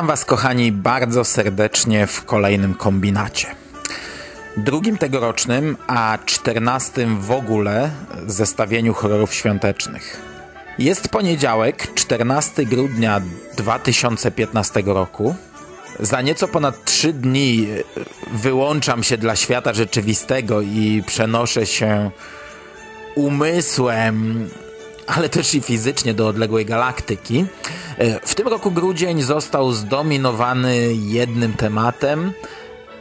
Witam Was, kochani, bardzo serdecznie w kolejnym kombinacie. Drugim tegorocznym, a czternastym w ogóle zestawieniu horrorów świątecznych. Jest poniedziałek, 14 grudnia 2015 roku. Za nieco ponad trzy dni wyłączam się dla świata rzeczywistego i przenoszę się umysłem ale też i fizycznie do odległej galaktyki. E, w tym roku grudzień został zdominowany jednym tematem,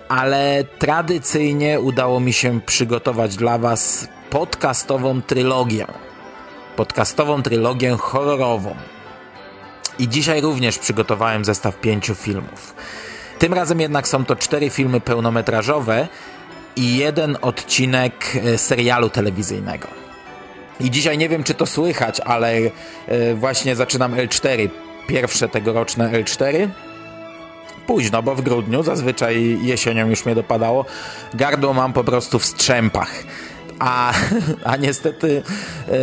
ale tradycyjnie udało mi się przygotować dla Was podcastową trylogię. Podcastową trylogię horrorową. I dzisiaj również przygotowałem zestaw pięciu filmów. Tym razem jednak są to cztery filmy pełnometrażowe i jeden odcinek e, serialu telewizyjnego. I dzisiaj nie wiem, czy to słychać, ale e, właśnie zaczynam L4, pierwsze tegoroczne L4. Późno, bo w grudniu, zazwyczaj jesienią już mnie dopadało, gardło mam po prostu w strzępach. A, a niestety yy,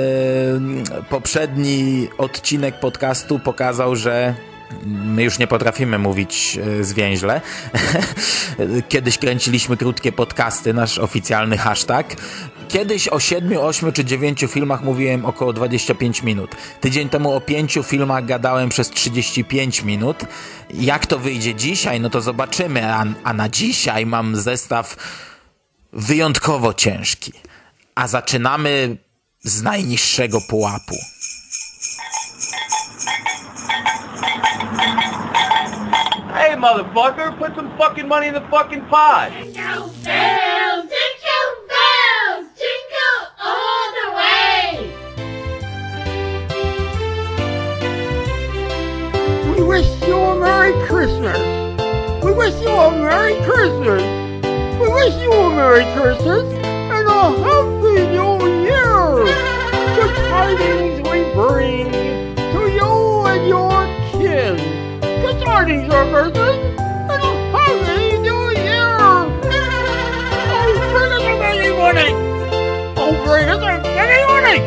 poprzedni odcinek podcastu pokazał, że my już nie potrafimy mówić e, zwięźle. Kiedyś kręciliśmy krótkie podcasty, nasz oficjalny hashtag. Kiedyś o 7, 8 czy 9 filmach mówiłem około 25 minut. Tydzień temu o 5 filmach gadałem przez 35 minut. Jak to wyjdzie dzisiaj, no to zobaczymy. A, a na dzisiaj mam zestaw wyjątkowo ciężki. A zaczynamy z najniższego pułapu. Motherfucker, put some fucking money in the fucking pot. Jingle bells, jingle bells, jingle all the way. We wish you a Merry Christmas. We wish you a Merry Christmas. We wish you a Merry Christmas and a Happy New Year. Good tidings we bring Good New Year. Oh, bring us a Merry morning. Oh, bring us a Merry morning.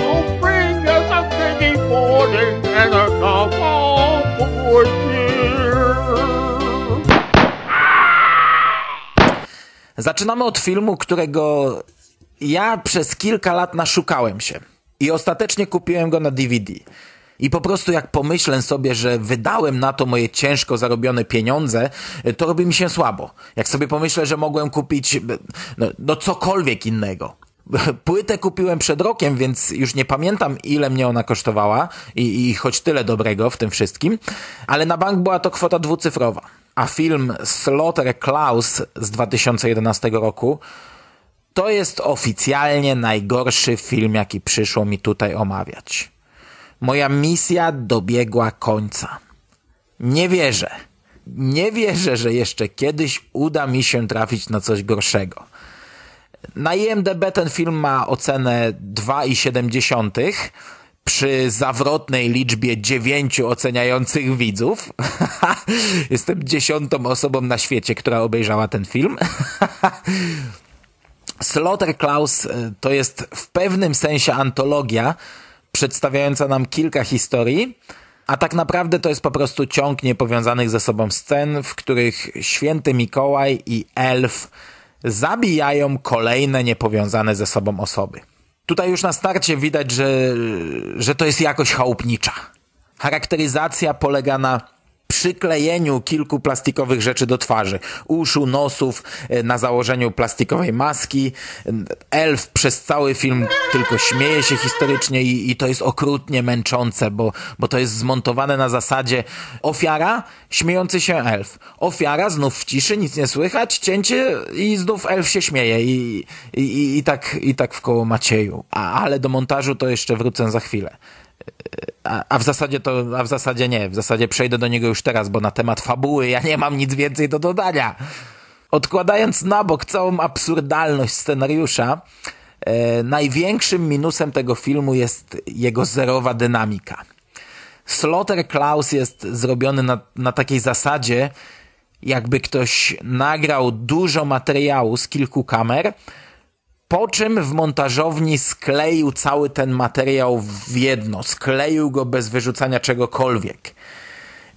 Oh, bring us a piggy pudding and a cup of cheer. Zaczynamy od filmu, którego ja przez kilka lat naszukałem się i ostatecznie kupiłem go na DVD. I po prostu jak pomyślę sobie, że wydałem na to moje ciężko zarobione pieniądze, to robi mi się słabo. Jak sobie pomyślę, że mogłem kupić no, no cokolwiek innego. Płytę kupiłem przed rokiem, więc już nie pamiętam ile mnie ona kosztowała i, i choć tyle dobrego w tym wszystkim, ale na bank była to kwota dwucyfrowa. A film Slaughter Klaus z 2011 roku to jest oficjalnie najgorszy film, jaki przyszło mi tutaj omawiać. Moja misja dobiegła końca. Nie wierzę. Nie wierzę, że jeszcze kiedyś uda mi się trafić na coś gorszego. Na IMDB ten film ma ocenę 2,7 przy zawrotnej liczbie dziewięciu oceniających widzów. Jestem dziesiątą osobą na świecie, która obejrzała ten film. Slaughter Klaus y, to jest w pewnym sensie antologia przedstawiająca nam kilka historii, a tak naprawdę to jest po prostu ciąg niepowiązanych ze sobą scen, w których święty Mikołaj i elf zabijają kolejne niepowiązane ze sobą osoby. Tutaj już na starcie widać, że, że to jest jakoś chałupnicza. Charakteryzacja polega na przyklejeniu kilku plastikowych rzeczy do twarzy. Uszu, nosów, e, na założeniu plastikowej maski. Elf przez cały film tylko śmieje się historycznie i, i to jest okrutnie męczące, bo, bo to jest zmontowane na zasadzie ofiara, śmiejący się elf. Ofiara, znów w ciszy, nic nie słychać, cięcie i znów elf się śmieje i, i, i, tak, i tak w koło Macieju. A, ale do montażu to jeszcze wrócę za chwilę. A, w zasadzie to, a w zasadzie nie, w zasadzie przejdę do niego już teraz, bo na temat fabuły ja nie mam nic więcej do dodania. Odkładając na bok całą absurdalność scenariusza, e, największym minusem tego filmu jest jego zerowa dynamika. Slaughter Klaus jest zrobiony na, na takiej zasadzie, jakby ktoś nagrał dużo materiału z kilku kamer, po czym w montażowni skleił cały ten materiał w jedno, skleił go bez wyrzucania czegokolwiek.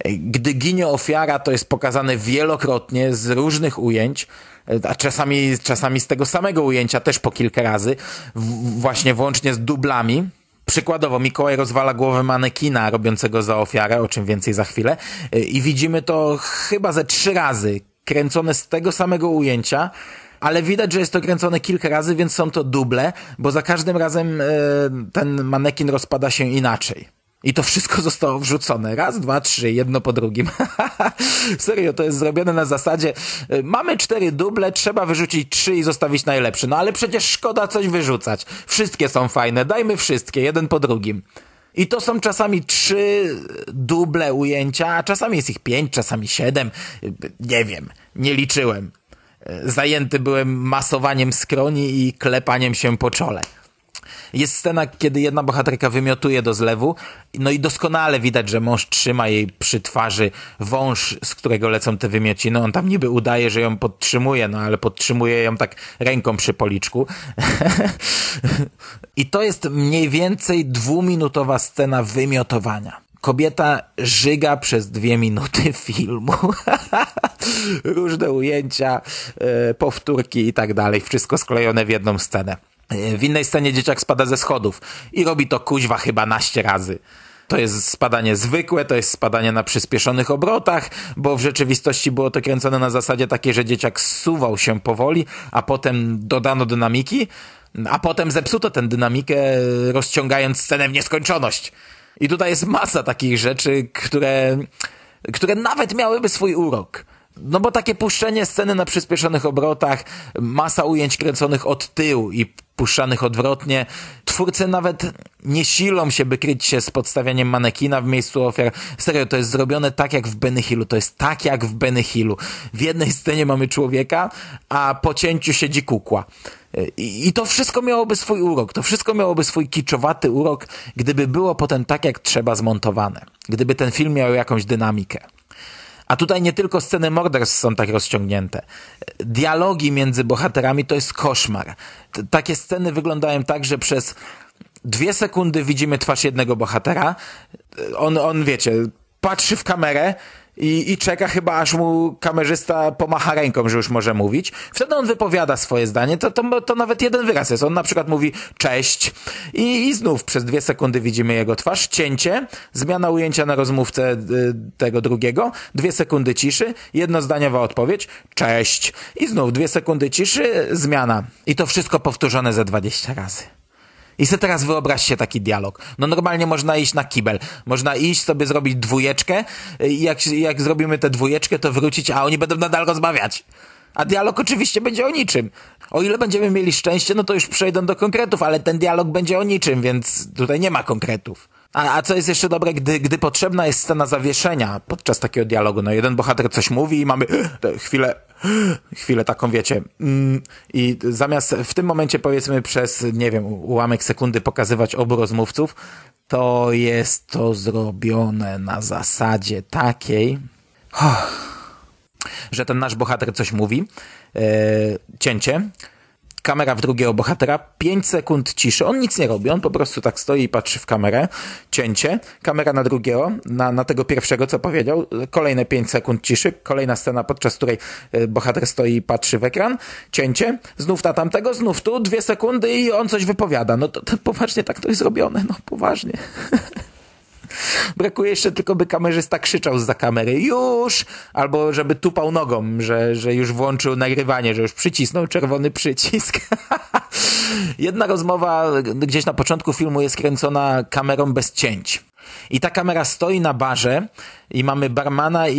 Gdy ginie ofiara, to jest pokazane wielokrotnie z różnych ujęć, a czasami, czasami z tego samego ujęcia też po kilka razy, właśnie włącznie z dublami. Przykładowo Mikołaj rozwala głowę manekina robiącego za ofiarę, o czym więcej za chwilę i widzimy to chyba ze trzy razy, kręcone z tego samego ujęcia, ale widać, że jest to kręcone kilka razy, więc są to duble, bo za każdym razem e, ten manekin rozpada się inaczej. I to wszystko zostało wrzucone. Raz, dwa, trzy, jedno po drugim. Serio, to jest zrobione na zasadzie y, mamy cztery duble, trzeba wyrzucić trzy i zostawić najlepszy. No ale przecież szkoda coś wyrzucać. Wszystkie są fajne, dajmy wszystkie, jeden po drugim. I to są czasami trzy duble ujęcia, a czasami jest ich pięć, czasami siedem. Y, Nie wiem, nie liczyłem. Zajęty byłem masowaniem skroni i klepaniem się po czole. Jest scena, kiedy jedna bohaterka wymiotuje do zlewu, no i doskonale widać, że mąż trzyma jej przy twarzy wąż, z którego lecą te wymiociny. On tam niby udaje, że ją podtrzymuje, no ale podtrzymuje ją tak ręką przy policzku. I to jest mniej więcej dwuminutowa scena wymiotowania. Kobieta żyga przez dwie minuty filmu. Różne ujęcia, e, powtórki i tak dalej. Wszystko sklejone w jedną scenę. W innej scenie dzieciak spada ze schodów i robi to kuźwa chyba naście razy. To jest spadanie zwykłe, to jest spadanie na przyspieszonych obrotach, bo w rzeczywistości było to kręcone na zasadzie takiej, że dzieciak zsuwał się powoli, a potem dodano dynamiki, a potem zepsuto tę dynamikę, rozciągając scenę w nieskończoność. I tutaj jest masa takich rzeczy, które, które nawet miałyby swój urok. No bo takie puszczenie sceny na przyspieszonych obrotach, masa ujęć kręconych od tyłu i puszczanych odwrotnie. Twórcy nawet nie silą się, by kryć się z podstawianiem manekina w miejscu ofiar. Serio, to jest zrobione tak jak w Benny Hillu. To jest tak jak w Benny Hillu. W jednej scenie mamy człowieka, a po cięciu siedzi kukła. I, I to wszystko miałoby swój urok. To wszystko miałoby swój kiczowaty urok, gdyby było potem tak jak trzeba zmontowane. Gdyby ten film miał jakąś dynamikę. A tutaj nie tylko sceny morderstw są tak rozciągnięte. Dialogi między bohaterami to jest koszmar. T takie sceny wyglądają tak, że przez dwie sekundy widzimy twarz jednego bohatera. On, on wiecie, patrzy w kamerę i, i czeka chyba, aż mu kamerzysta pomacha ręką, że już może mówić. Wtedy on wypowiada swoje zdanie, to, to, to nawet jeden wyraz jest. On na przykład mówi cześć i, i znów przez dwie sekundy widzimy jego twarz, cięcie, zmiana ujęcia na rozmówcę y, tego drugiego, dwie sekundy ciszy, jednozdaniowa odpowiedź, cześć i znów dwie sekundy ciszy, zmiana. I to wszystko powtórzone ze 20 razy. I sobie teraz wyobraźcie taki dialog. No normalnie można iść na kibel. Można iść sobie zrobić dwójeczkę i jak, jak zrobimy tę dwójeczkę, to wrócić, a oni będą nadal rozmawiać. A dialog oczywiście będzie o niczym. O ile będziemy mieli szczęście, no to już przejdą do konkretów, ale ten dialog będzie o niczym, więc tutaj nie ma konkretów. A, a co jest jeszcze dobre, gdy, gdy potrzebna jest scena zawieszenia podczas takiego dialogu. No jeden bohater coś mówi i mamy chwilę, chwilę taką, wiecie. Mm, I zamiast w tym momencie powiedzmy przez, nie wiem, ułamek sekundy pokazywać obu rozmówców, to jest to zrobione na zasadzie takiej, że ten nasz bohater coś mówi, e, cięcie, kamera w drugiego bohatera, 5 sekund ciszy, on nic nie robi, on po prostu tak stoi i patrzy w kamerę, cięcie, kamera na drugiego, na, na tego pierwszego, co powiedział, kolejne 5 sekund ciszy, kolejna scena, podczas której y, bohater stoi i patrzy w ekran, cięcie, znów na tamtego, znów tu, dwie sekundy i on coś wypowiada. No to, to poważnie tak to jest zrobione, no poważnie. Brakuje jeszcze tylko, by kamerzysta krzyczał za kamery już, albo żeby tupał nogą, że, że już włączył nagrywanie, że już przycisnął czerwony przycisk. Jedna rozmowa gdzieś na początku filmu jest kręcona kamerą bez cięć. I ta kamera stoi na barze i mamy barmana i,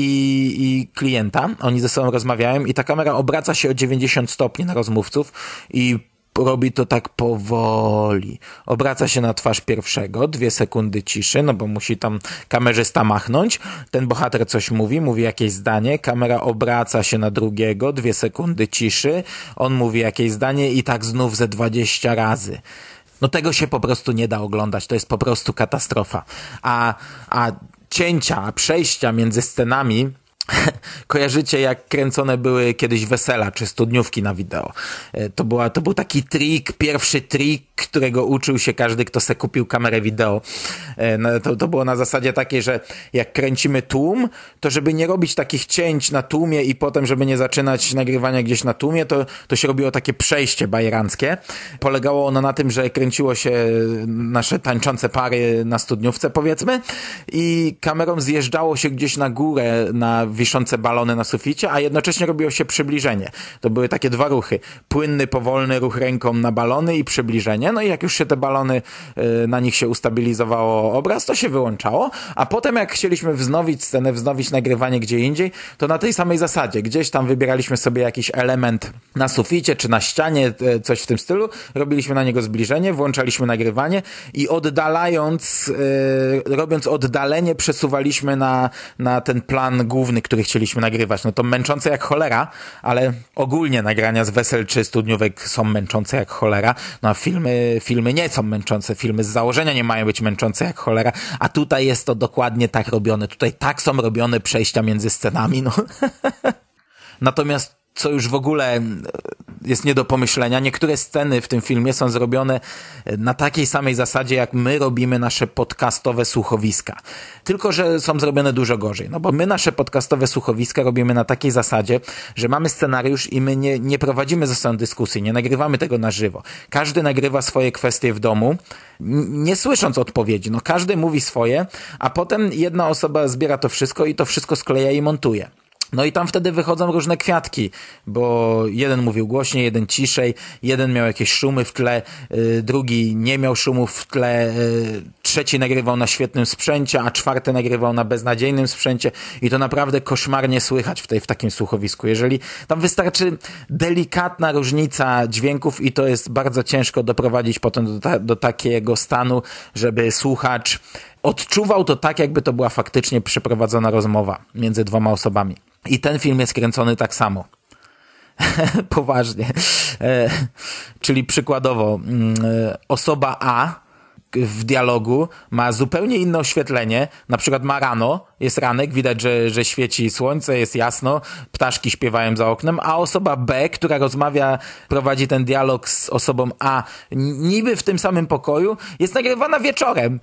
i klienta. Oni ze sobą rozmawiają i ta kamera obraca się o 90 stopni na rozmówców i robi to tak powoli. Obraca się na twarz pierwszego, dwie sekundy ciszy, no bo musi tam kamerzysta machnąć. Ten bohater coś mówi, mówi jakieś zdanie, kamera obraca się na drugiego, dwie sekundy ciszy, on mówi jakieś zdanie i tak znów ze 20 razy. No tego się po prostu nie da oglądać, to jest po prostu katastrofa. A, a cięcia, przejścia między scenami Kojarzycie, jak kręcone były kiedyś wesela czy studniówki na wideo. E, To, była, to był taki trik, pierwszy trik, którego uczył się każdy, kto se kupił kamerę wideo. E, no, To, to było na zasadzie takiej, że jak kręcimy tłum, to żeby nie robić takich cięć na tłumie i potem, żeby nie zaczynać nagrywania gdzieś na tłumie, to, to się robiło takie przejście bajeranckie. Polegało ono na tym, że kręciło się nasze tańczące pary na studniówce, powiedzmy, i kamerą zjeżdżało się gdzieś na górę na wiszące balony na suficie, a jednocześnie robiło się przybliżenie. To były takie dwa ruchy. Płynny, powolny ruch ręką na balony i przybliżenie. No i jak już się te balony, y, na nich się ustabilizowało obraz, to się wyłączało, a potem jak chcieliśmy wznowić scenę, wznowić nagrywanie gdzie indziej, to na tej samej zasadzie. Gdzieś tam wybieraliśmy sobie jakiś element na suficie czy na ścianie, e, coś w tym stylu, robiliśmy na niego zbliżenie, włączaliśmy nagrywanie i oddalając, e, robiąc oddalenie, przesuwaliśmy na, na ten plan główny, który chcieliśmy nagrywać. No to męczące jak cholera, ale ogólnie nagrania z wesel czy studniówek są męczące jak cholera, no a filmy, filmy nie są męczące, filmy z założenia nie mają być męczące jak cholera, a tutaj jest to dokładnie tak robione. Tutaj tak są robione przejścia między scenami, no. Natomiast co już w ogóle e, jest nie do pomyślenia, niektóre sceny w tym filmie są zrobione e, na takiej samej zasadzie, jak my robimy nasze podcastowe słuchowiska. Tylko, że są zrobione dużo gorzej. No bo my nasze podcastowe słuchowiska robimy na takiej zasadzie, że mamy scenariusz i my nie, nie prowadzimy ze sobą dyskusji, nie nagrywamy tego na żywo. Każdy nagrywa swoje kwestie w domu, nie słysząc odpowiedzi. No każdy mówi swoje, a potem jedna osoba zbiera to wszystko i to wszystko skleja i montuje. No i tam wtedy wychodzą różne kwiatki, bo jeden mówił głośniej, jeden ciszej, jeden miał jakieś szumy w tle, y, drugi nie miał szumów w tle, y, trzeci nagrywał na świetnym sprzęcie, a czwarty nagrywał na beznadziejnym sprzęcie i to naprawdę koszmarnie słychać w, tej, w takim słuchowisku. Jeżeli tam wystarczy delikatna różnica dźwięków i to jest bardzo ciężko doprowadzić potem do, ta, do takiego stanu, żeby słuchacz odczuwał to tak, jakby to była faktycznie przeprowadzona rozmowa między dwoma osobami. I ten film jest kręcony tak samo. Poważnie. E, czyli przykładowo, mm, e, osoba A w dialogu ma zupełnie inne oświetlenie, na przykład ma rano, jest ranek, widać, że, że świeci słońce, jest jasno, ptaszki śpiewają za oknem, a osoba B, która rozmawia, prowadzi ten dialog z osobą A, niby w tym samym pokoju, jest nagrywana wieczorem.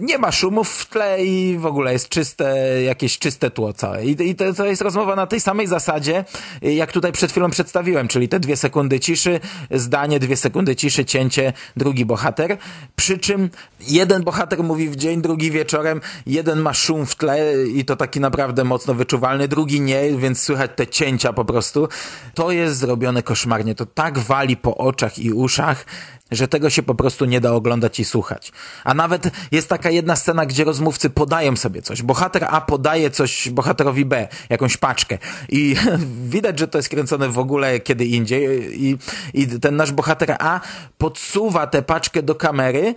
Nie ma szumów w tle i w ogóle jest czyste, jakieś czyste tło całe. I, i to, to jest rozmowa na tej samej zasadzie, jak tutaj przed chwilą przedstawiłem, czyli te dwie sekundy ciszy, zdanie, dwie sekundy ciszy, cięcie, drugi bohater. Przy czym jeden bohater mówi w dzień, drugi wieczorem, jeden ma szum w tle i to taki naprawdę mocno wyczuwalny, drugi nie, więc słychać te cięcia po prostu. To jest zrobione koszmarnie. To tak wali po oczach i uszach, że tego się po prostu nie da oglądać i słuchać. A nawet jest taka jedna scena, gdzie rozmówcy podają sobie coś. Bohater A podaje coś bohaterowi B, jakąś paczkę. I widać, że to jest kręcone w ogóle kiedy indziej. I, I ten nasz bohater A podsuwa tę paczkę do kamery,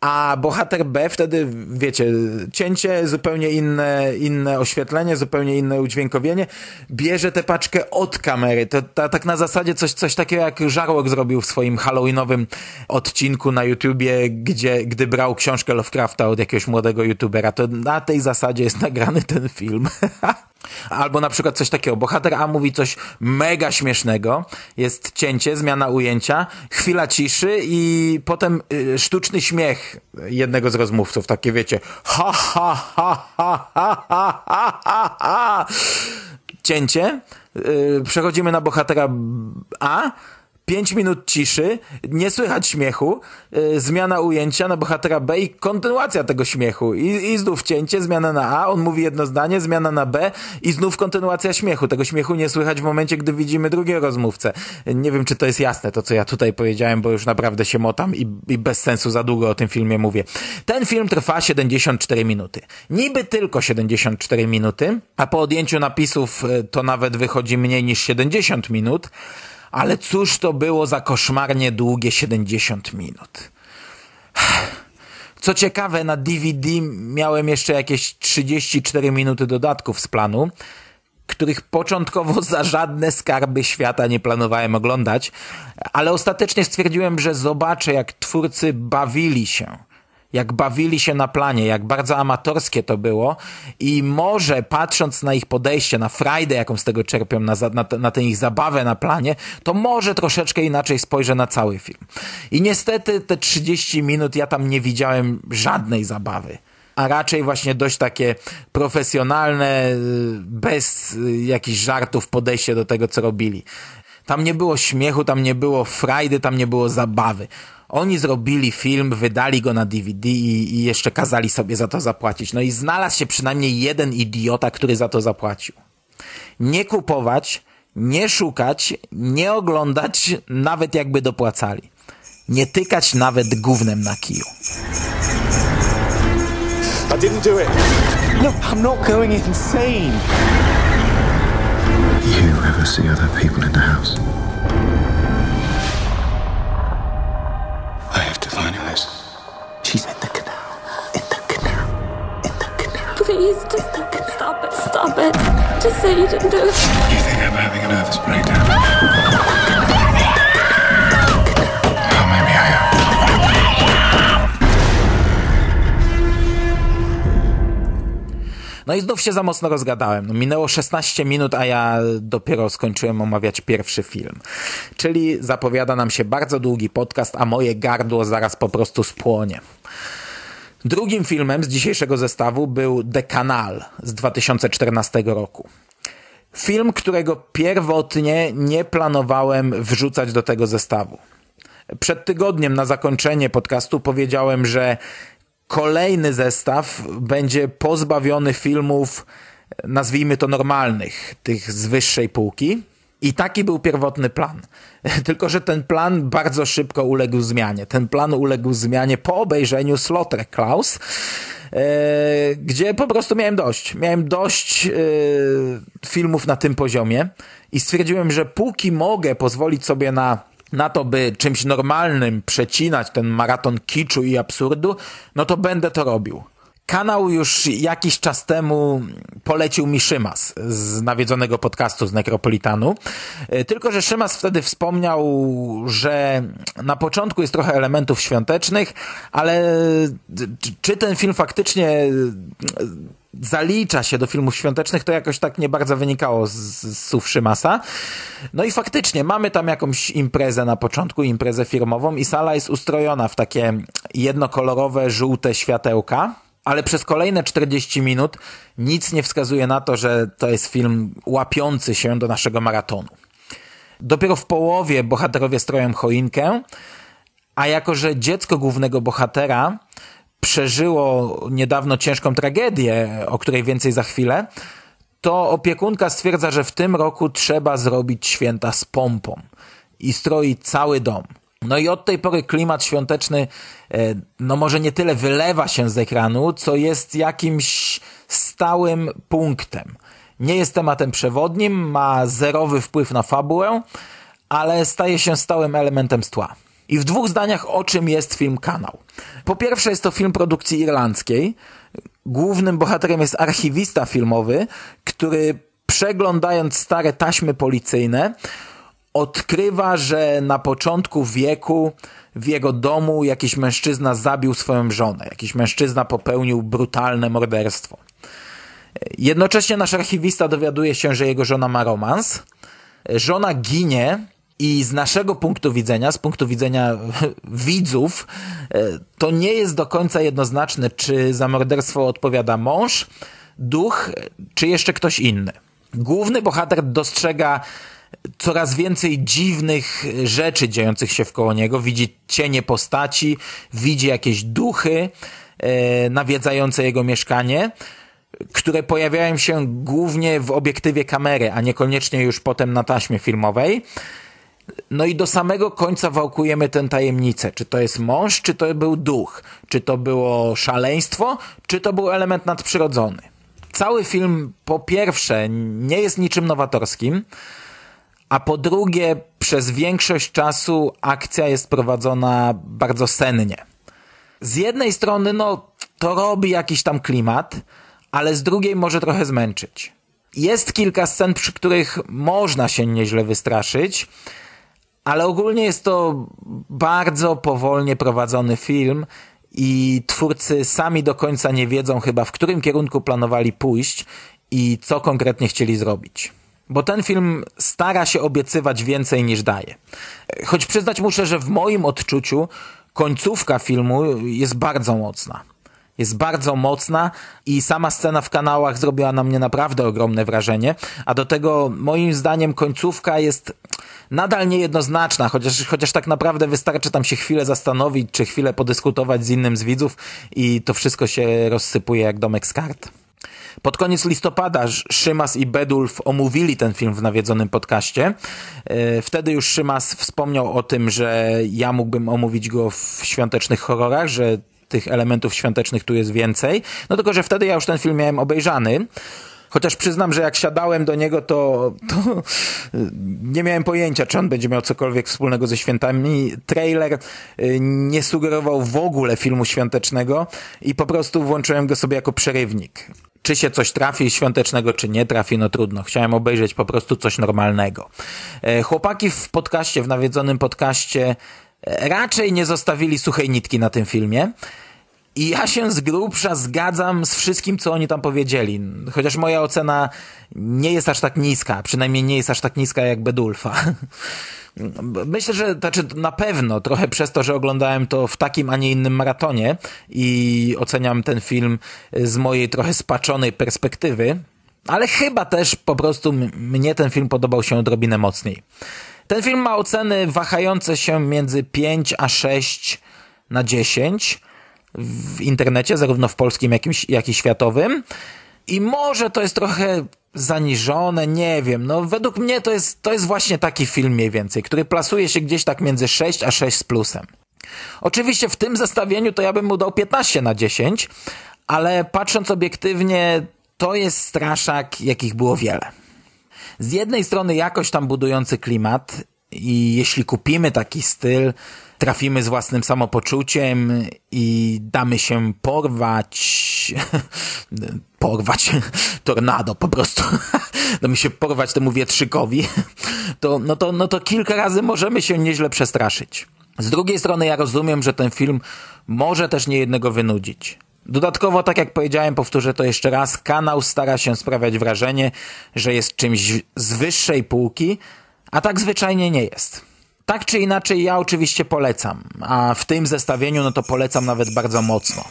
a bohater B wtedy, wiecie, cięcie, zupełnie inne, inne oświetlenie, zupełnie inne udźwiękowienie, bierze tę paczkę od kamery. To, to, tak na zasadzie coś, coś takiego jak Żarłok zrobił w swoim halloweenowym odcinku na YouTubie, gdzie, gdy brał książkę Lovecrafta od jakiegoś młodego YouTubera. To na tej zasadzie jest nagrany ten film. Albo na przykład coś takiego. Bohater A mówi coś mega śmiesznego, jest cięcie, zmiana ujęcia, chwila ciszy i potem y, sztuczny śmiech jednego z rozmówców. Takie wiecie, ha, ha, ha, ha, ha, ha, ha, ha, ha. Cięcie, y, przechodzimy na bohatera A, Pięć minut ciszy, nie słychać śmiechu, y, zmiana ujęcia na bohatera B i kontynuacja tego śmiechu. I, I znów cięcie, zmiana na A, on mówi jedno zdanie, zmiana na B i znów kontynuacja śmiechu. Tego śmiechu nie słychać w momencie, gdy widzimy drugiego rozmówcę. Nie wiem, czy to jest jasne, to co ja tutaj powiedziałem, bo już naprawdę się motam i, i bez sensu za długo o tym filmie mówię. Ten film trwa 74 minuty. Niby tylko 74 minuty, a po odjęciu napisów y, to nawet wychodzi mniej niż 70 minut. Ale cóż to było za koszmarnie długie 70 minut. Co ciekawe, na DVD miałem jeszcze jakieś 34 minuty dodatków z planu, których początkowo za żadne skarby świata nie planowałem oglądać, ale ostatecznie stwierdziłem, że zobaczę, jak twórcy bawili się jak bawili się na planie, jak bardzo amatorskie to było i może patrząc na ich podejście, na frajdę, jaką z tego czerpią, na, na, na tę ich zabawę na planie, to może troszeczkę inaczej spojrzę na cały film. I niestety te 30 minut ja tam nie widziałem żadnej zabawy. A raczej właśnie dość takie profesjonalne, y, bez y, jakichś żartów podejście do tego, co robili. Tam nie było śmiechu, tam nie było frajdy, tam nie było zabawy. Oni zrobili film, wydali go na DVD i, i jeszcze kazali sobie za to zapłacić. No i znalazł się przynajmniej jeden idiota, który za to zapłacił. Nie kupować, nie szukać, nie oglądać, nawet jakby dopłacali. Nie tykać nawet gównem na kiju. I didn't do it. Look, I'm not going insane. You ever see other people in the house? Stop it. Just say you didn't do it. You think I'm having a nervous breakdown? Oh, maybe I am. No i znów się za mocno rozgadałem. No, minęło 16 minut, a ja dopiero skończyłem omawiać pierwszy film. Czyli zapowiada nam się bardzo długi podcast, a moje gardło zaraz po prostu spłonie. Drugim filmem z dzisiejszego zestawu był The Canal z 2014 roku. Film, którego pierwotnie nie planowałem wrzucać do tego zestawu. Przed tygodniem na zakończenie podcastu powiedziałem, że kolejny zestaw będzie pozbawiony filmów, nazwijmy to normalnych, tych z wyższej półki. I taki był pierwotny plan. Tylko, że ten plan bardzo szybko uległ zmianie. Ten plan uległ zmianie po obejrzeniu Slaughter Klaus, e, gdzie po prostu miałem dość. Miałem dość e, filmów na tym poziomie i stwierdziłem, że póki mogę pozwolić sobie na na to, by czymś normalnym przecinać ten maraton kiczu i absurdu, no to będę to robił. Kanał już jakiś czas temu polecił mi Szymas z nawiedzonego podcastu z Necropolitanu. E, Tylko, że Szymas wtedy wspomniał, że na początku jest trochę elementów świątecznych, ale czy- czy ten film faktycznie e, zalicza się do filmów świątecznych, to jakoś tak nie bardzo wynikało z, z słów Szymasa. No i faktycznie mamy tam jakąś imprezę na początku, imprezę firmową i sala jest ustrojona w takie jednokolorowe, żółte światełka. Ale przez kolejne 40 minut nic nie wskazuje na to, że to jest film łapiący się do naszego maratonu. Dopiero w połowie bohaterowie stroją choinkę, a jako, że dziecko głównego bohatera przeżyło niedawno ciężką tragedię, o której więcej za chwilę, to opiekunka stwierdza, że w tym roku trzeba zrobić święta z pompą i stroi cały dom. No i od tej pory klimat świąteczny, e, no może nie tyle wylewa się z ekranu, co jest jakimś stałym punktem. Nie jest tematem przewodnim, ma zerowy wpływ na fabułę, ale staje się stałym elementem z tła. I w dwóch zdaniach o czym jest film Kanał. Po pierwsze jest to film produkcji irlandzkiej. Głównym bohaterem jest archiwista filmowy, który przeglądając stare taśmy policyjne odkrywa, że na początku wieku w jego domu jakiś mężczyzna zabił swoją żonę. Jakiś mężczyzna popełnił brutalne morderstwo. Jednocześnie nasz archiwista dowiaduje się, że jego żona ma romans. Żona ginie i z naszego punktu widzenia, z punktu widzenia widzów, to nie jest do końca jednoznaczne, czy za morderstwo odpowiada mąż, duch, czy jeszcze ktoś inny. Główny bohater dostrzega coraz więcej dziwnych rzeczy dziejących się wkoło niego. Widzi cienie postaci, widzi jakieś duchy e, nawiedzające jego mieszkanie które pojawiają się głównie w obiektywie kamery, a niekoniecznie już potem na taśmie filmowej. No i do samego końca wałkujemy tę tajemnicę. Czy to jest mąż, czy to był duch? Czy to było szaleństwo, czy to był element nadprzyrodzony? Cały film po pierwsze nie jest niczym nowatorskim, a po drugie przez większość czasu akcja jest prowadzona bardzo sennie. Z jednej strony, no, to robi jakiś tam klimat, ale z drugiej może trochę zmęczyć. Jest kilka scen, przy których można się nieźle wystraszyć, ale ogólnie jest to bardzo powolnie prowadzony film i twórcy sami do końca nie wiedzą chyba, w którym kierunku planowali pójść i co konkretnie chcieli zrobić. Bo ten film stara się obiecywać więcej niż daje. Choć przyznać muszę, że w moim odczuciu końcówka filmu jest bardzo mocna. Jest bardzo mocna i sama scena w kanałach zrobiła na mnie naprawdę ogromne wrażenie, a do tego moim zdaniem końcówka jest nadal niejednoznaczna, chociaż, chociaż tak naprawdę wystarczy tam się chwilę zastanowić, czy chwilę podyskutować z innym z widzów i to wszystko się rozsypuje jak domek z kart. Pod koniec listopada Szymas i Bedulf omówili ten film w nawiedzonym podcaście. E, Wtedy już Szymas wspomniał o tym, że ja mógłbym omówić go w świątecznych horrorach, że tych elementów świątecznych tu jest więcej. No tylko, że wtedy ja już ten film miałem obejrzany. Chociaż przyznam, że jak siadałem do niego, to, to nie miałem pojęcia, czy on będzie miał cokolwiek wspólnego ze świętami. Trailer y, nie sugerował w ogóle filmu świątecznego i po prostu włączyłem go sobie jako przerywnik. Czy się coś trafi świątecznego, czy nie trafi, no trudno. Chciałem obejrzeć po prostu coś normalnego. E, Chłopaki w podcaście, w nawiedzonym podcaście e, raczej nie zostawili suchej nitki na tym filmie. I ja się z grubsza zgadzam z wszystkim, co oni tam powiedzieli. Chociaż moja ocena nie jest aż tak niska, przynajmniej nie jest aż tak niska jak Bedulfa. Myślę, że znaczy na pewno trochę przez to, że oglądałem to w takim, a nie innym maratonie i oceniam ten film z mojej trochę spaczonej perspektywy, ale chyba też po prostu mnie ten film podobał się odrobinę mocniej. Ten film ma oceny wahające się między 5 a 6 na 10 w internecie, zarówno w polskim, jak i, jak i światowym. I może to jest trochę zaniżone, nie wiem. No, według mnie to jest, to jest właśnie taki film mniej więcej, który plasuje się gdzieś tak między 6 a 6 z plusem. Oczywiście w tym zestawieniu to ja bym mu dał 15 na 10, ale patrząc obiektywnie, to jest straszak, jakich było wiele. Z jednej strony jakoś tam budujący klimat i jeśli kupimy taki styl, trafimy z własnym samopoczuciem i damy się porwać, porwać, tornado po prostu, damy się porwać temu wietrzykowi, to, no, to, no to kilka razy możemy się nieźle przestraszyć. Z drugiej strony ja rozumiem, że ten film może też niejednego wynudzić. Dodatkowo, tak jak powiedziałem, powtórzę to jeszcze raz, kanał stara się sprawiać wrażenie, że jest czymś z wyższej półki, a tak zwyczajnie nie jest. Tak czy inaczej, ja oczywiście polecam, a w tym zestawieniu no to polecam nawet bardzo mocno.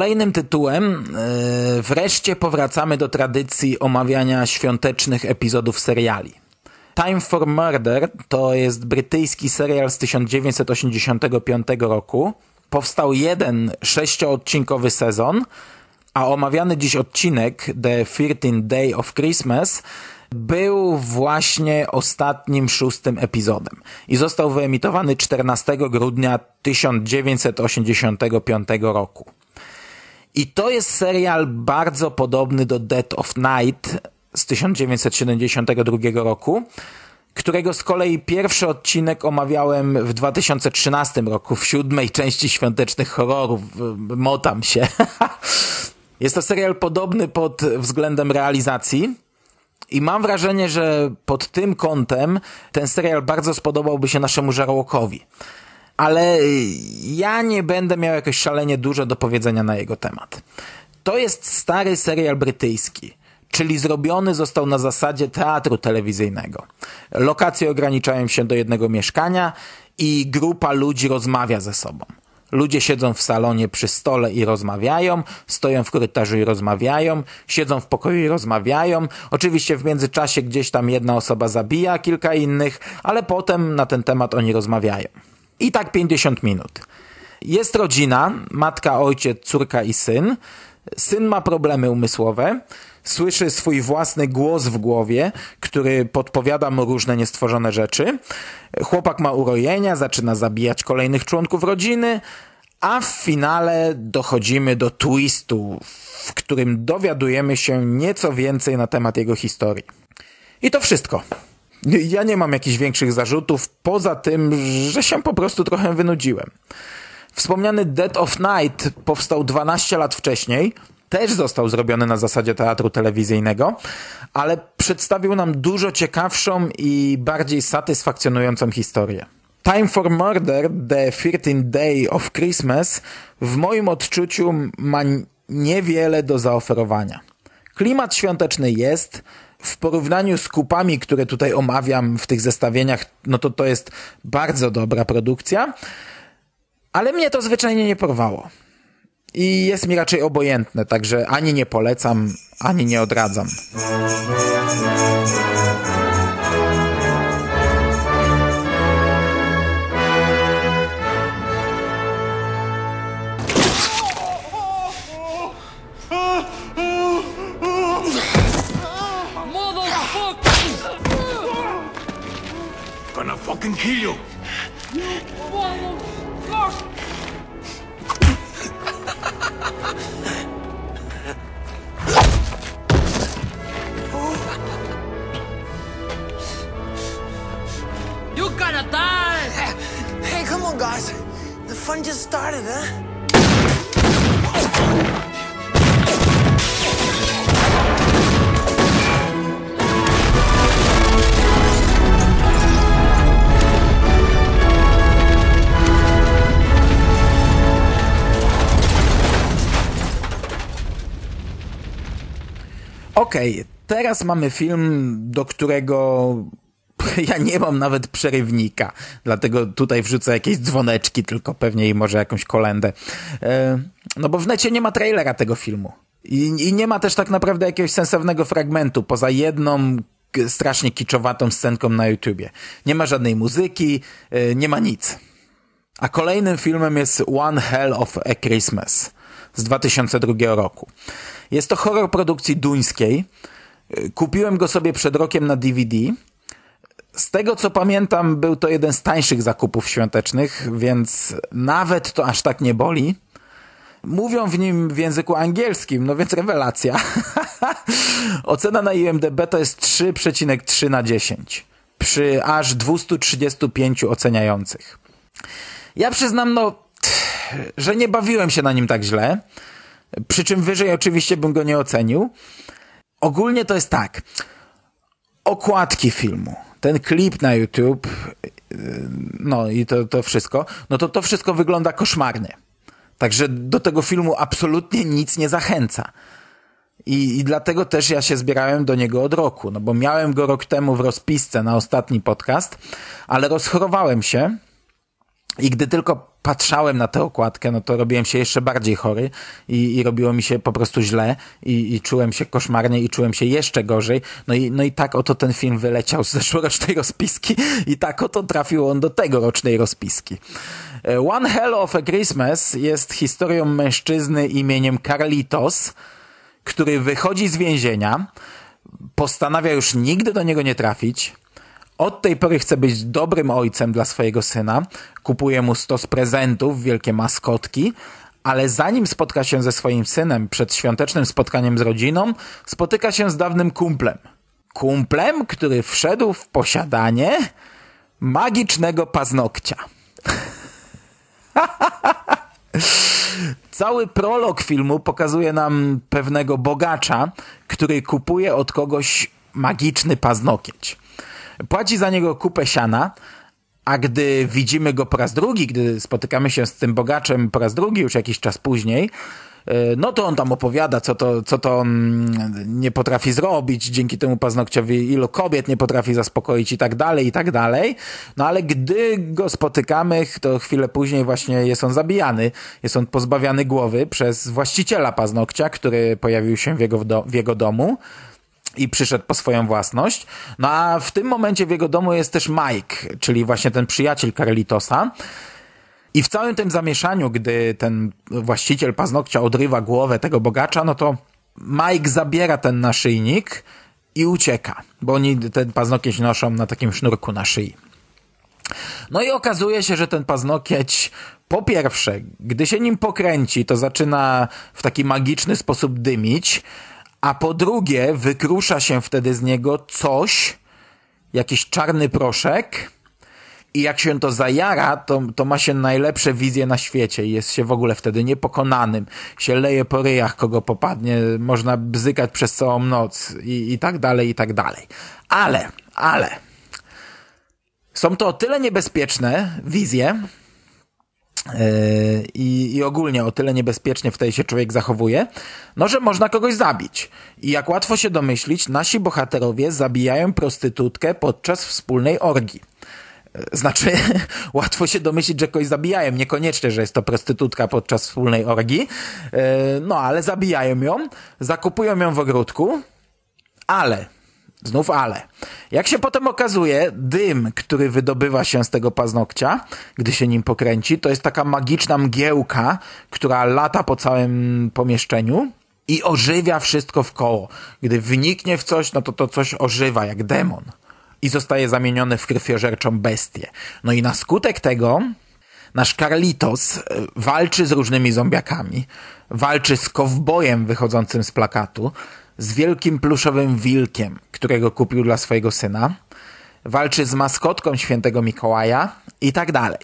Kolejnym tytułem yy, wreszcie powracamy do tradycji omawiania świątecznych epizodów seriali. Time for Murder to jest brytyjski serial z 1985 roku. Powstał jeden sześcioodcinkowy sezon, a omawiany dziś odcinek The 13 Day of Christmas był właśnie ostatnim szóstym epizodem i został wyemitowany 14 grudnia 1985 roku. I to jest serial bardzo podobny do Dead of Night z 1972 roku, którego z kolei pierwszy odcinek omawiałem w 2013 roku, w siódmej części świątecznych horrorów. Motam się. Jest to serial podobny pod względem realizacji. I mam wrażenie, że pod tym kątem ten serial bardzo spodobałby się naszemu żarłokowi. Ale ja nie będę miał jakoś szalenie dużo do powiedzenia na jego temat. To jest stary serial brytyjski, czyli zrobiony został na zasadzie teatru telewizyjnego. Lokacje ograniczają się do jednego mieszkania i grupa ludzi rozmawia ze sobą. Ludzie siedzą w salonie przy stole i rozmawiają, stoją w korytarzu i rozmawiają, siedzą w pokoju i rozmawiają. Oczywiście w międzyczasie gdzieś tam jedna osoba zabija kilka innych, ale potem na ten temat oni rozmawiają. I tak 50 minut. Jest rodzina, matka, ojciec, córka i syn. Syn ma problemy umysłowe, słyszy swój własny głos w głowie, który podpowiada mu różne niestworzone rzeczy. Chłopak ma urojenia, zaczyna zabijać kolejnych członków rodziny, A w finale dochodzimy do twistu, w którym dowiadujemy się nieco więcej na temat jego historii. I to wszystko. Ja nie mam jakichś większych zarzutów, poza tym, że się po prostu trochę wynudziłem. Wspomniany Dead of Night powstał 12 lat wcześniej, też został zrobiony na zasadzie teatru telewizyjnego, ale przedstawił nam dużo ciekawszą i bardziej satysfakcjonującą historię. Time for Murder, The 13 Day of Christmas w moim odczuciu ma niewiele do zaoferowania. Klimat świąteczny jest, w porównaniu z kupami, które tutaj omawiam w tych zestawieniach, no to to jest bardzo dobra produkcja, ale mnie to zwyczajnie nie porwało. I jest mi raczej obojętne, także ani nie polecam, ani nie odradzam. Fun just started, huh? Okej, teraz mamy film, do którego ja nie mam nawet przerywnika, dlatego tutaj wrzucę jakieś dzwoneczki, tylko pewnie i może jakąś kolendę. E, No bo w necie nie ma trailera tego filmu. I, I nie ma też tak naprawdę jakiegoś sensownego fragmentu, poza jedną strasznie kiczowatą scenką na YouTubie. Nie ma żadnej muzyki, e, nie ma nic. A kolejnym filmem jest One Hell of a Christmas z 2002 roku. Jest to horror produkcji duńskiej. Y, Kupiłem go sobie przed rokiem na DVD. Z tego co pamiętam, był to jeden z tańszych zakupów świątecznych, więc nawet to aż tak nie boli. Mówią w nim w języku angielskim, no więc rewelacja. Ocena na IMDb to jest 3,3 na 10 przy aż 235 oceniających. Ja przyznam, no, że nie bawiłem się na nim tak źle. Przy czym wyżej oczywiście bym go nie ocenił. Ogólnie to jest tak. Okładki filmu, ten klip na YouTube, yy, no i to, to wszystko, no to to wszystko wygląda koszmarnie. Także do tego filmu absolutnie nic nie zachęca. I, I dlatego też ja się zbierałem do niego od roku, no bo miałem go rok temu w rozpisce na ostatni podcast, ale rozchorowałem się i gdy tylko patrzałem na tę okładkę, no to robiłem się jeszcze bardziej chory i, i robiło mi się po prostu źle i, i czułem się koszmarnie i czułem się jeszcze gorzej. No i, no i tak oto ten film wyleciał z zeszłorocznej rozpiski i tak oto trafił on do tegorocznej rozpiski. E, One Hell of a Christmas jest historią mężczyzny imieniem Carlitos, który wychodzi z więzienia, postanawia już nigdy do niego nie trafić, od tej pory chce być dobrym ojcem dla swojego syna, kupuje mu stos prezentów, wielkie maskotki, ale zanim spotka się ze swoim synem przed świątecznym spotkaniem z rodziną, spotyka się z dawnym kumplem. Kumplem, który wszedł w posiadanie magicznego paznokcia. Cały prolog filmu pokazuje nam pewnego bogacza, który kupuje od kogoś magiczny paznokieć. Płaci za niego kupę siana, a gdy widzimy go po raz drugi, gdy spotykamy się z tym bogaczem po raz drugi, już jakiś czas później, e, no to on tam opowiada, co to, co to on nie potrafi zrobić dzięki temu paznokciowi, ilu kobiet nie potrafi zaspokoić i tak dalej, i tak dalej. No ale gdy go spotykamy, to chwilę później właśnie jest on zabijany, jest on pozbawiany głowy przez właściciela paznokcia, który pojawił się w jego, w jego domu i przyszedł po swoją własność. No a w tym momencie w jego domu jest też Mike, czyli właśnie ten przyjaciel Carlitosa. I w całym tym zamieszaniu, gdy ten właściciel paznokcia odrywa głowę tego bogacza, no to Mike zabiera ten naszyjnik i ucieka, bo oni ten paznokieć noszą na takim sznurku na szyi. No i okazuje się, że ten paznokieć po pierwsze, gdy się nim pokręci, to zaczyna w taki magiczny sposób dymić, a po drugie wykrusza się wtedy z niego coś, jakiś czarny proszek i jak się to zajara, to, to ma się najlepsze wizje na świecie i jest się w ogóle wtedy niepokonanym. Się leje po ryjach, kogo popadnie, można bzykać przez całą noc i, i tak dalej, i tak dalej. Ale, ale... Są to o tyle niebezpieczne wizje, i, i ogólnie o tyle niebezpiecznie wtedy się człowiek zachowuje, no że można kogoś zabić. I jak łatwo się domyślić, nasi bohaterowie zabijają prostytutkę podczas wspólnej orgii. Yy, Znaczy, łatwo się domyślić, że kogoś zabijają. Niekoniecznie, że jest to prostytutka podczas wspólnej orgii. Yy, No, ale zabijają ją, zakupują ją w ogródku, ale Znów ale. Jak się potem okazuje, dym, który wydobywa się z tego paznokcia, gdy się nim pokręci, to jest taka magiczna mgiełka, która lata po całym pomieszczeniu i ożywia wszystko w koło. Gdy wyniknie w coś, no to to coś ożywa, jak demon. I zostaje zamienione w krwiożerczą bestię. No i na skutek tego nasz Carlitos e, walczy z różnymi zombiakami, walczy z kowbojem wychodzącym z plakatu, z wielkim pluszowym wilkiem, którego kupił dla swojego syna, walczy z maskotką świętego Mikołaja i tak dalej.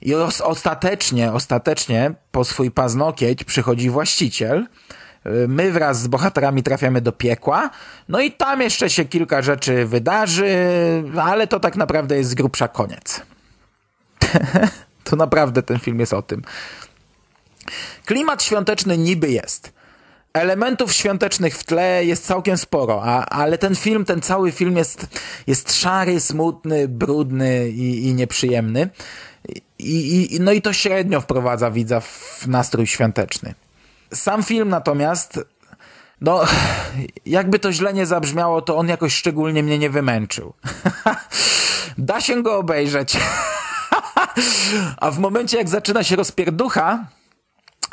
I os- ostatecznie, ostatecznie po swój paznokieć przychodzi właściciel, My wraz z bohaterami trafiamy do piekła, no i tam jeszcze się kilka rzeczy wydarzy, ale to tak naprawdę jest z grubsza koniec. to naprawdę ten film jest o tym. Klimat świąteczny niby jest. Elementów świątecznych w tle jest całkiem sporo, a, ale ten film, ten cały film jest, jest szary, smutny, brudny i, i nieprzyjemny. I, i, no i to średnio wprowadza widza w nastrój świąteczny. Sam film natomiast, no, jakby to źle nie zabrzmiało, to on jakoś szczególnie mnie nie wymęczył. da się go obejrzeć. A w momencie, jak zaczyna się rozpierducha,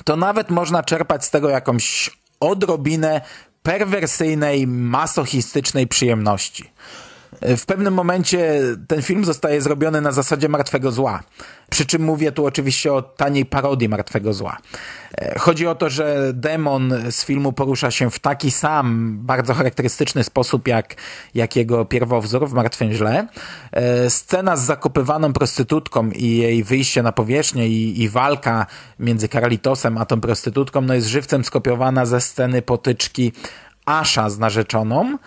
to nawet można czerpać z tego jakąś odrobinę perwersyjnej, masochistycznej przyjemności. W pewnym momencie ten film zostaje zrobiony na zasadzie martwego zła. Przy czym mówię tu oczywiście o taniej parodii martwego zła. E, Chodzi o to, że demon z filmu porusza się w taki sam, bardzo charakterystyczny sposób jak, jak jego pierwowzór w Martwym Źle. E, Scena z zakopywaną prostytutką i jej wyjście na powierzchnię i, i walka między Carlitosem a tą prostytutką no jest żywcem skopiowana ze sceny potyczki Asha z narzeczoną.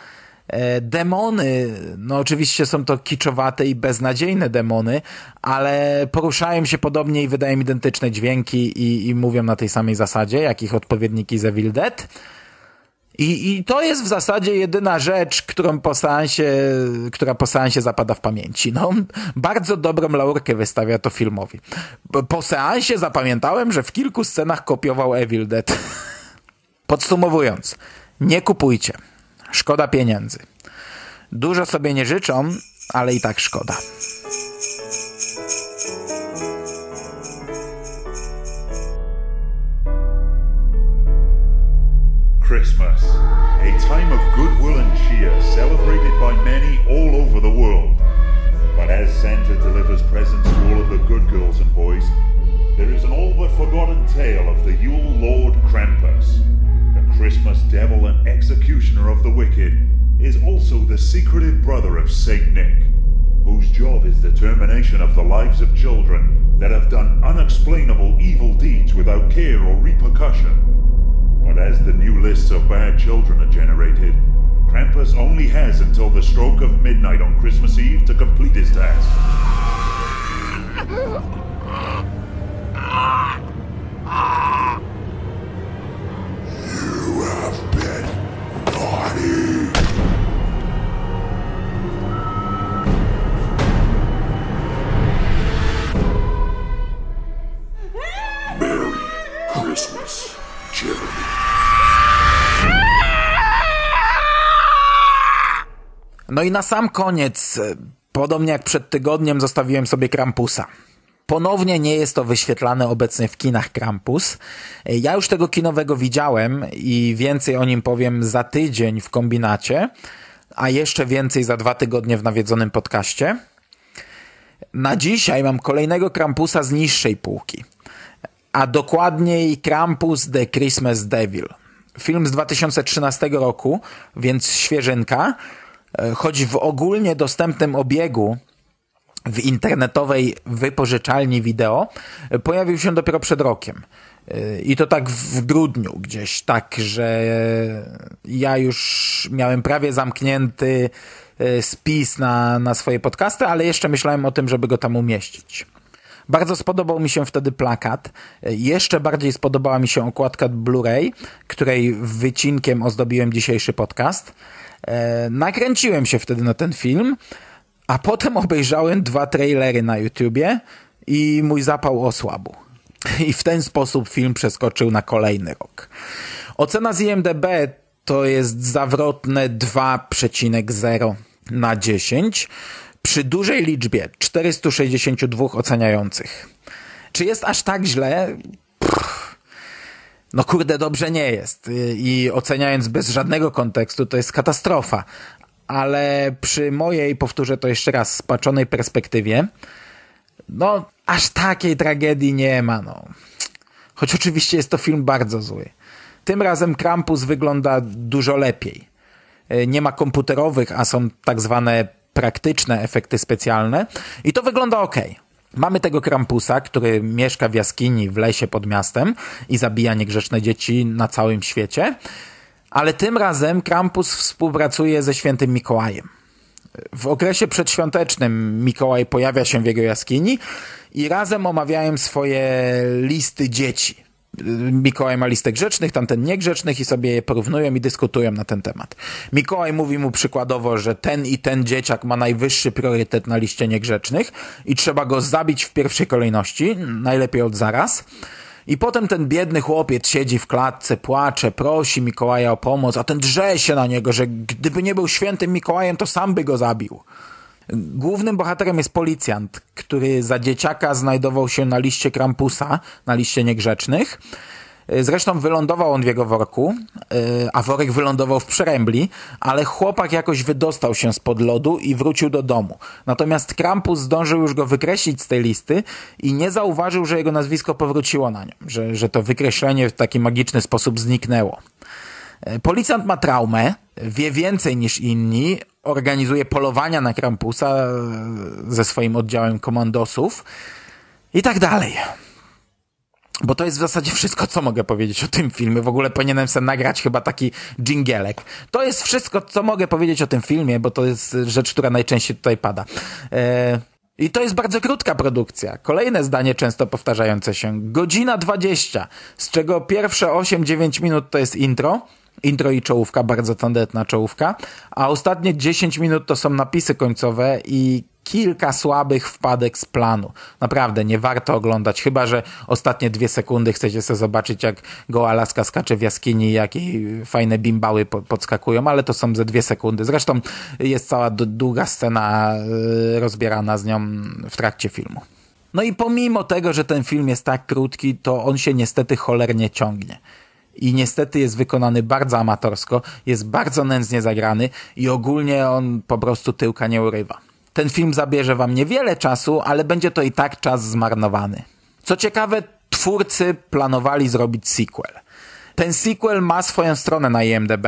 E, Demony, no oczywiście są to kiczowate i beznadziejne demony, ale poruszają się podobnie i wydają identyczne dźwięki i, i mówią na tej samej zasadzie, jak ich odpowiedniki z Evil Dead. I, I to jest w zasadzie jedyna rzecz, którą po seansie, która po seansie zapada w pamięci. No, bardzo dobrą laurkę wystawia to filmowi. Po- seansie zapamiętałem, że w kilku scenach kopiował Evil Dead. Podsumowując, nie kupujcie. Szkoda pieniędzy. Dużo sobie nie życzą, ale i tak szkoda. Christmas, a time of goodwill and cheer celebrated by many all over the world. But as Santa delivers presents to all of the good girls and boys, there is an all but forgotten tale of the Yule Lord Krampus. The Christmas devil and executioner of the wicked is also the secretive brother of Saint Nick, whose job is the termination of the lives of children that have done unexplainable evil deeds without care or repercussion. But as the new lists of bad children are generated, Krampus only has until the stroke of midnight on Christmas Eve to complete his task. I na sam koniec, e, podobnie jak przed tygodniem, zostawiłem sobie Krampusa. Ponownie nie jest to wyświetlane obecnie w kinach Krampus. E, Ja już tego kinowego widziałem i więcej o nim powiem za tydzień w kombinacie, a jeszcze więcej za dwa tygodnie w nawiedzonym podcaście. Na dzisiaj mam kolejnego Krampusa z niższej półki, a dokładniej Krampus The Christmas Devil. Film z 2013 roku, więc świeżynka, choć w ogólnie dostępnym obiegu w internetowej wypożyczalni wideo e, pojawił się dopiero przed rokiem. E, I to tak w grudniu gdzieś, tak, że ja już miałem prawie zamknięty e, spis na, na swoje podcasty, ale jeszcze myślałem o tym, żeby go tam umieścić. Bardzo spodobał mi się wtedy plakat. Jeszcze bardziej spodobała mi się okładka Blu-ray, której wycinkiem ozdobiłem dzisiejszy podcast. E, Nakręciłem się wtedy na ten film, a potem obejrzałem dwa trailery na YouTubie i mój zapał osłabł. I w ten sposób film przeskoczył na kolejny rok. Ocena z IMDB to jest zawrotne 2,0 na 10 przy dużej liczbie 462 oceniających. Czy jest aż tak źle? No kurde, dobrze nie jest. I oceniając bez żadnego kontekstu, to jest katastrofa. Ale przy mojej, powtórzę to jeszcze raz, spaczonej perspektywie, no aż takiej tragedii nie ma, no. Choć oczywiście jest to film bardzo zły. Tym razem Krampus wygląda dużo lepiej. E, Nie ma komputerowych, a są tak zwane praktyczne efekty specjalne i to wygląda ok. Mamy tego Krampusa, który mieszka w jaskini w lesie pod miastem i zabija niegrzeczne dzieci na całym świecie, ale tym razem Krampus współpracuje ze świętym Mikołajem. W okresie przedświątecznym Mikołaj pojawia się w jego jaskini i razem omawiają swoje listy dzieci. Mikołaj ma listę grzecznych, tamten niegrzecznych i sobie je porównują i dyskutują na ten temat. Mikołaj mówi mu przykładowo, że ten i ten dzieciak ma najwyższy priorytet na liście niegrzecznych i trzeba go zabić w pierwszej kolejności, najlepiej od zaraz. I potem ten biedny chłopiec siedzi w klatce, płacze, prosi Mikołaja o pomoc, a ten drze się na niego, że gdyby nie był świętym Mikołajem, to sam by go zabił. Głównym bohaterem jest policjant, który za dzieciaka znajdował się na liście Krampusa, na liście niegrzecznych. Zresztą wylądował on w jego worku, yy, a worek wylądował w przerębli, ale chłopak jakoś wydostał się spod lodu i wrócił do domu. Natomiast Krampus zdążył już go wykreślić z tej listy i nie zauważył, że jego nazwisko powróciło na nią, że, że to wykreślenie w taki magiczny sposób zniknęło. Policjant ma traumę, wie więcej niż inni, organizuje polowania na Krampusa e, ze swoim oddziałem komandosów i tak dalej. Bo to jest w zasadzie wszystko, co mogę powiedzieć o tym filmie. W ogóle powinienem sobie nagrać chyba taki dżingielek. To jest wszystko, co mogę powiedzieć o tym filmie, bo to jest rzecz, która najczęściej tutaj pada. E i to jest bardzo krótka produkcja. Kolejne zdanie często powtarzające się. Godzina 20, z czego pierwsze 8-9 minut to jest intro. Intro i czołówka, bardzo tandetna czołówka. A ostatnie 10 minut to są napisy końcowe i kilka słabych wpadek z planu. Naprawdę, nie warto oglądać, chyba że ostatnie dwie sekundy chcecie sobie zobaczyć, jak goła laska skacze w jaskini, jak jej fajne bimbały po- podskakują, ale to są ze dwie sekundy. Zresztą jest cała długa scena yy, rozbierana z nią w trakcie filmu. No i pomimo tego, że ten film jest tak krótki, to on się niestety cholernie ciągnie. I niestety jest wykonany bardzo amatorsko, jest bardzo nędznie zagrany i ogólnie on po prostu tyłka nie urywa. Ten film zabierze wam niewiele czasu, ale będzie to i tak czas zmarnowany. Co ciekawe, twórcy planowali zrobić sequel. Ten sequel ma swoją stronę na IMDb.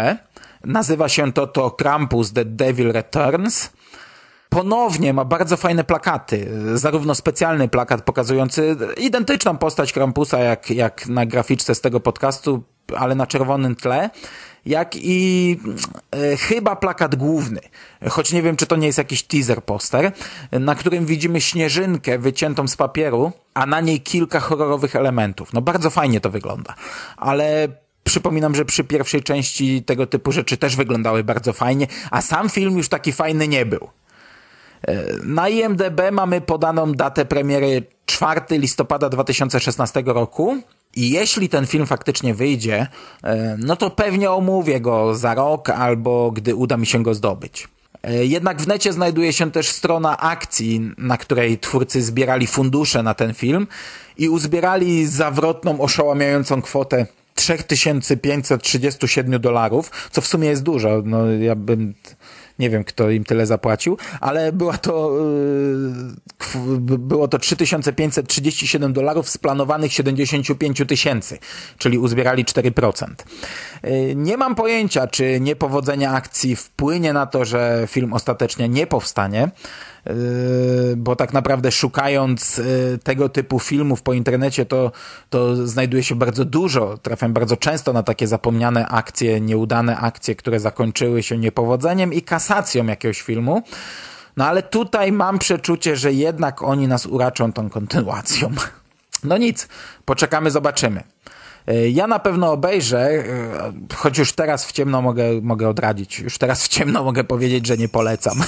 Nazywa się to to Krampus The Devil Returns. Ponownie ma bardzo fajne plakaty. Zarówno specjalny plakat pokazujący identyczną postać Krampusa jak, jak na graficzce z tego podcastu, ale na czerwonym tle, jak i e, chyba plakat główny, choć nie wiem, czy to nie jest jakiś teaser poster, na którym widzimy śnieżynkę wyciętą z papieru, a na niej kilka horrorowych elementów. No bardzo fajnie to wygląda, ale przypominam, że przy pierwszej części tego typu rzeczy też wyglądały bardzo fajnie, a sam film już taki fajny nie był. Na IMDB mamy podaną datę premiery 4 listopada 2016 roku. I jeśli ten film faktycznie wyjdzie, e, no to pewnie omówię go za rok albo gdy uda mi się go zdobyć. E, Jednak w necie znajduje się też strona akcji, na której twórcy zbierali fundusze na ten film i uzbierali zawrotną, oszałamiającą kwotę 3537 dolarów, co w sumie jest dużo. No, ja bym Nie wiem, kto im tyle zapłacił, ale była to, yy, było to 3537 dolarów z planowanych 75 tysięcy, czyli uzbierali 4%. Yy, Nie mam pojęcia, czy niepowodzenie akcji wpłynie na to, że film ostatecznie nie powstanie, bo tak naprawdę szukając yy, tego typu filmów po internecie, to, to znajduje się bardzo dużo, trafiam bardzo często na takie zapomniane akcje, nieudane akcje, które zakończyły się niepowodzeniem i kasacją jakiegoś filmu. No ale tutaj mam przeczucie, że jednak oni nas uraczą tą kontynuacją. No nic, poczekamy, zobaczymy. E, Ja na pewno obejrzę, e, choć już teraz w ciemno mogę, mogę odradzić. Już teraz w ciemno mogę powiedzieć, że nie polecam.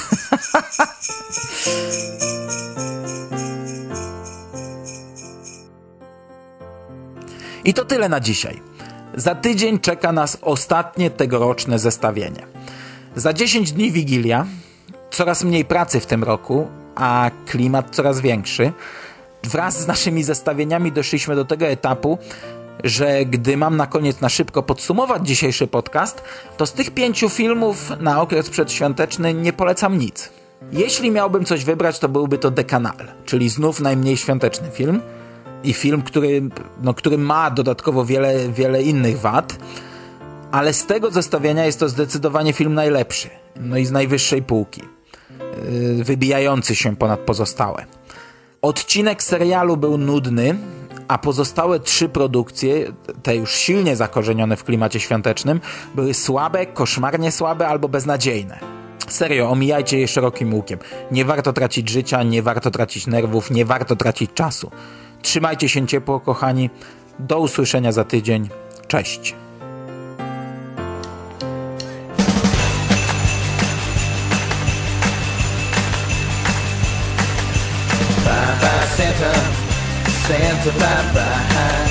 I to tyle na dzisiaj. Za tydzień czeka nas ostatnie tegoroczne zestawienie. Za 10 dni Wigilia, coraz mniej pracy w tym roku, a klimat coraz większy. Wraz z naszymi zestawieniami doszliśmy do tego etapu, że gdy mam na koniec na szybko podsumować dzisiejszy podcast, to z tych pięciu filmów na okres przedświąteczny nie polecam nic. Jeśli miałbym coś wybrać, to byłby to Dekanal, czyli znów najmniej świąteczny film i film, który, no, który ma dodatkowo wiele, wiele innych wad, ale z tego zestawienia jest to zdecydowanie film najlepszy, no i z najwyższej półki, yy, wybijający się ponad pozostałe. Odcinek serialu był nudny, a pozostałe trzy produkcje, te już silnie zakorzenione w klimacie świątecznym, były słabe, koszmarnie słabe albo beznadziejne. Serio, omijajcie je szerokim łukiem. Nie warto tracić życia, nie warto tracić nerwów, nie warto tracić czasu. Trzymajcie się ciepło, kochani. Do usłyszenia za tydzień. Cześć. Santa bye bye.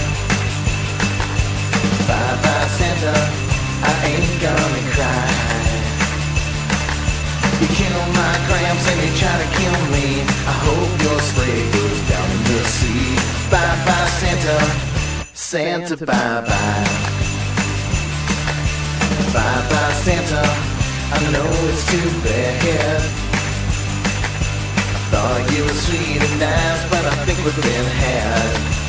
Bye bye Santa, I ain't gonna cry. You kill my gramps and you try to kill me. I hope your sleigh goes down in the sea. Bye bye Santa, Santa bye bye. Bye bye Santa, I know it's too bad. Thought you were sweet and nice, but I think we've been had.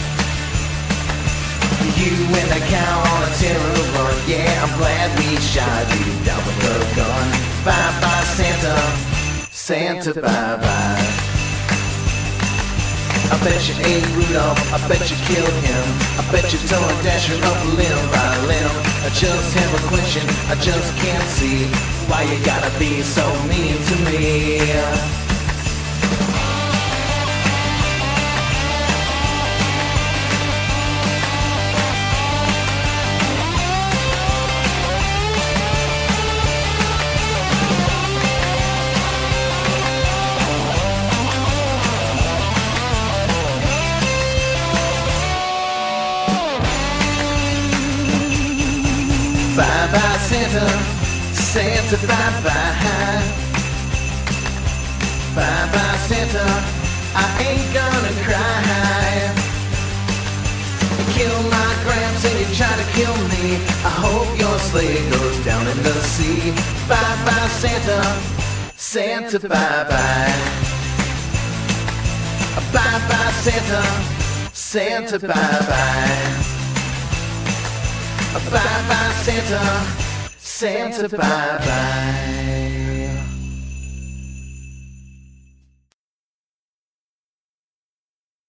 You and the cow on a terror run, yeah, I'm glad we shot you down with the gun. Bye bye Santa, Santa bye bye. I bet you ate Rudolph, I bet you killed him. I bet you tore Dasher up limb by limb. I just have a question, I just can't see why you gotta be so mean to me. Santa bye bye. Bye bye Santa, I ain't gonna cry. You kill my gramps and you try to kill me. I hope your sleigh goes down in the sea. Bye bye Santa, Santa bye bye. Bye bye Santa, Santa bye bye. Bye bye Santa, Santa bye bye.